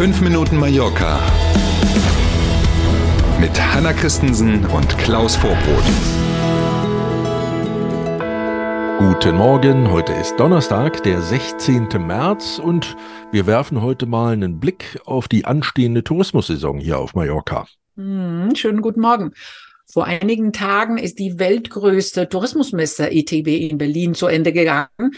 5 Minuten Mallorca mit Hanna Christensen und Klaus Vorbrot. Guten Morgen, heute ist Donnerstag, der 16. März und wir werfen heute mal einen Blick auf die anstehende Tourismussaison hier auf Mallorca. Hm, schönen guten Morgen. Vor einigen Tagen ist die weltgrößte Tourismusmesse ETB in Berlin zu Ende gegangen.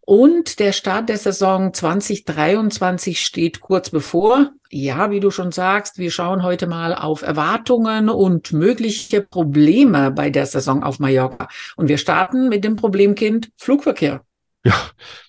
Und der Start der Saison 2023 steht kurz bevor. Ja, wie du schon sagst, wir schauen heute mal auf Erwartungen und mögliche Probleme bei der Saison auf Mallorca. Und wir starten mit dem Problemkind Flugverkehr. Ja,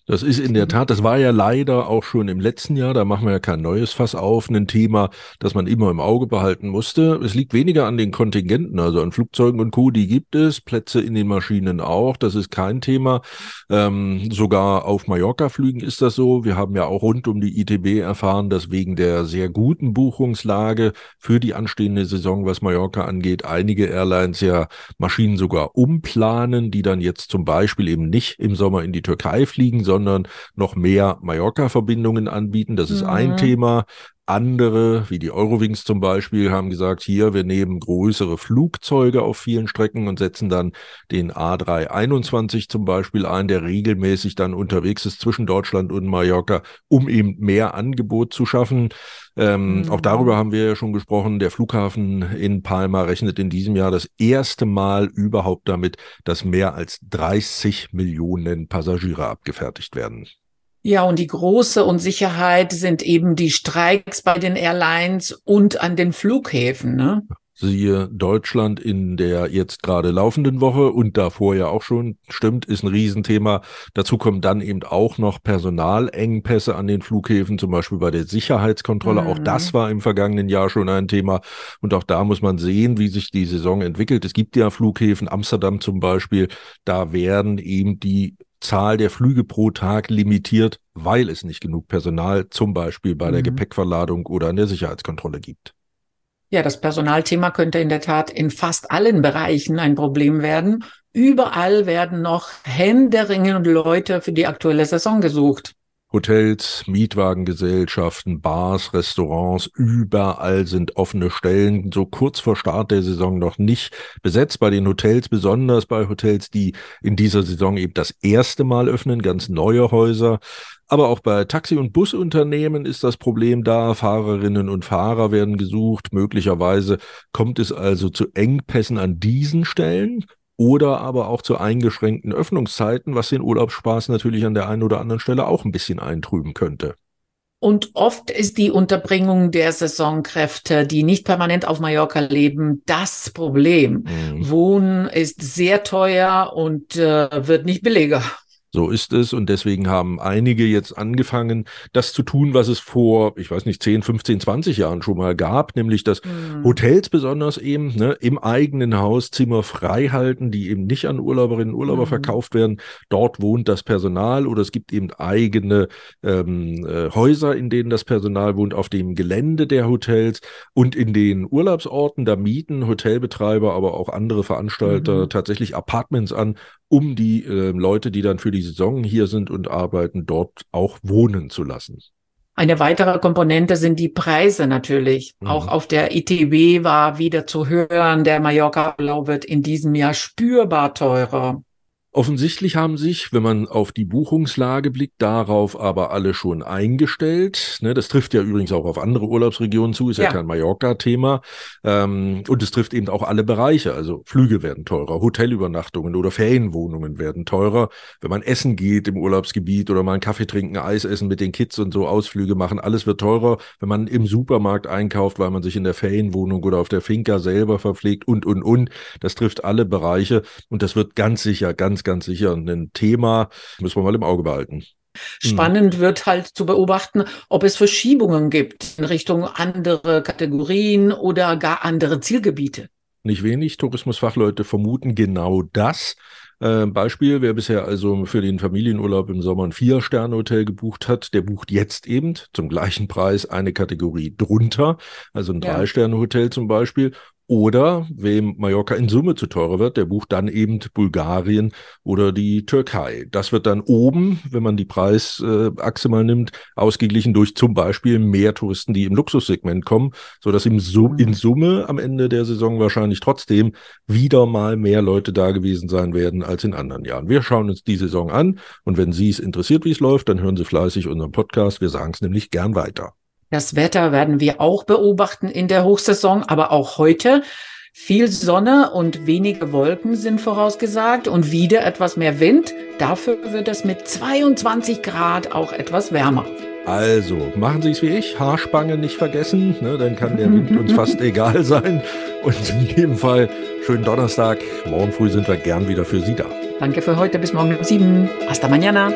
das ist in der Tat, das war ja leider auch schon im letzten Jahr, da machen wir ja kein neues Fass auf, ein Thema, das man immer im Auge behalten musste. Es liegt weniger an den Kontingenten, also an Flugzeugen und Co., die gibt es, Plätze in den Maschinen auch, das ist kein Thema. Ähm, sogar auf Mallorca-Flügen ist das so. Wir haben ja auch rund um die ITB erfahren, dass wegen der sehr guten Buchungslage für die anstehende Saison, was Mallorca angeht, einige Airlines ja Maschinen sogar umplanen, die dann jetzt zum Beispiel eben nicht im Sommer in die Türkei fliegen, sondern noch mehr Mallorca-Verbindungen anbieten. Das ist mhm. ein Thema. Andere, wie die Eurowings zum Beispiel, haben gesagt, hier, wir nehmen größere Flugzeuge auf vielen Strecken und setzen dann den A321 zum Beispiel ein, der regelmäßig dann unterwegs ist zwischen Deutschland und Mallorca, um eben mehr Angebot zu schaffen. Ähm, mhm. Auch darüber haben wir ja schon gesprochen. Der Flughafen in Palma rechnet in diesem Jahr das erste Mal überhaupt damit, dass mehr als 30 Millionen Passagiere abgefertigt werden. Ja, und die große Unsicherheit sind eben die Streiks bei den Airlines und an den Flughäfen. Ne? Siehe Deutschland in der jetzt gerade laufenden Woche und davor ja auch schon, stimmt, ist ein Riesenthema. Dazu kommen dann eben auch noch Personalengpässe an den Flughäfen, zum Beispiel bei der Sicherheitskontrolle. Mhm. Auch das war im vergangenen Jahr schon ein Thema. Und auch da muss man sehen, wie sich die Saison entwickelt. Es gibt ja Flughäfen, Amsterdam zum Beispiel, da werden eben die Zahl der Flüge pro Tag limitiert, weil es nicht genug Personal zum Beispiel bei der mhm. Gepäckverladung oder an der Sicherheitskontrolle gibt. Ja, das Personalthema könnte in der Tat in fast allen Bereichen ein Problem werden. Überall werden noch händeringend Leute für die aktuelle Saison gesucht. Hotels, Mietwagengesellschaften, Bars, Restaurants, überall sind offene Stellen, so kurz vor Start der Saison noch nicht besetzt. Bei den Hotels, besonders bei Hotels, die in dieser Saison eben das erste Mal öffnen, ganz neue Häuser. Aber auch bei Taxi- und Busunternehmen ist das Problem da. Fahrerinnen und Fahrer werden gesucht. Möglicherweise kommt es also zu Engpässen an diesen Stellen oder aber auch zu eingeschränkten Öffnungszeiten, was den Urlaubsspaß natürlich an der einen oder anderen Stelle auch ein bisschen eintrüben könnte. Und oft ist die Unterbringung der Saisonkräfte, die nicht permanent auf Mallorca leben, das Problem. Mhm. Wohnen ist sehr teuer und äh, wird nicht billiger. So ist es und deswegen haben einige jetzt angefangen, das zu tun, was es vor, ich weiß nicht, 10, 15, 20 Jahren schon mal gab, nämlich dass mhm. Hotels besonders eben ne, im eigenen Haus Zimmer frei halten, die eben nicht an Urlauberinnen und Urlauber mhm. verkauft werden. Dort wohnt das Personal oder es gibt eben eigene ähm, äh, Häuser, in denen das Personal wohnt, auf dem Gelände der Hotels und in den Urlaubsorten, da mieten Hotelbetreiber, aber auch andere Veranstalter mhm. tatsächlich Apartments an, um die äh, Leute, die dann für die Saison hier sind und arbeiten, dort auch wohnen zu lassen. Eine weitere Komponente sind die Preise natürlich. Mhm. Auch auf der ITB war wieder zu hören, der Mallorca-Blau wird in diesem Jahr spürbar teurer. Offensichtlich haben sich, wenn man auf die Buchungslage blickt, darauf aber alle schon eingestellt. Ne, das trifft ja übrigens auch auf andere Urlaubsregionen zu, ist ja, ja kein Mallorca-Thema. Ähm, und es trifft eben auch alle Bereiche. Also Flüge werden teurer, Hotelübernachtungen oder Ferienwohnungen werden teurer. Wenn man essen geht im Urlaubsgebiet oder mal einen Kaffee trinken, Eis essen mit den Kids und so Ausflüge machen, alles wird teurer. Wenn man im Supermarkt einkauft, weil man sich in der Ferienwohnung oder auf der Finca selber verpflegt und, und, und. Das trifft alle Bereiche und das wird ganz sicher, ganz ganz, sicher ein Thema. Müssen wir mal im Auge behalten. Spannend wird halt zu beobachten, ob es Verschiebungen gibt in Richtung andere Kategorien oder gar andere Zielgebiete. Nicht wenig Tourismusfachleute vermuten genau das. Äh, Beispiel, wer bisher also für den Familienurlaub im Sommer ein Vier-Sterne-Hotel gebucht hat, der bucht jetzt eben zum gleichen Preis eine Kategorie drunter, also ein ja. Drei-Sterne-Hotel zum Beispiel Oder wem Mallorca in Summe zu teurer wird, der bucht dann eben Bulgarien oder die Türkei. Das wird dann oben, wenn man die Preisachse mal nimmt, ausgeglichen durch zum Beispiel mehr Touristen, die im Luxussegment kommen, sodass im mhm. in Summe am Ende der Saison wahrscheinlich trotzdem wieder mal mehr Leute da gewesen sein werden als in anderen Jahren. Wir schauen uns die Saison an und wenn Sie es interessiert, wie es läuft, dann hören Sie fleißig unseren Podcast. Wir sagen es nämlich gern weiter. Das Wetter werden wir auch beobachten in der Hochsaison, aber auch heute. Viel Sonne und wenige Wolken sind vorausgesagt und wieder etwas mehr Wind. Dafür wird es mit 22 Grad auch etwas wärmer. Also, machen Sie es wie ich, Haarspange nicht vergessen, ne, dann kann der Wind uns fast egal sein. Und in jedem Fall schönen Donnerstag. Morgen früh sind wir gern wieder für Sie da. Danke für heute, bis morgen um sieben. Hasta mañana.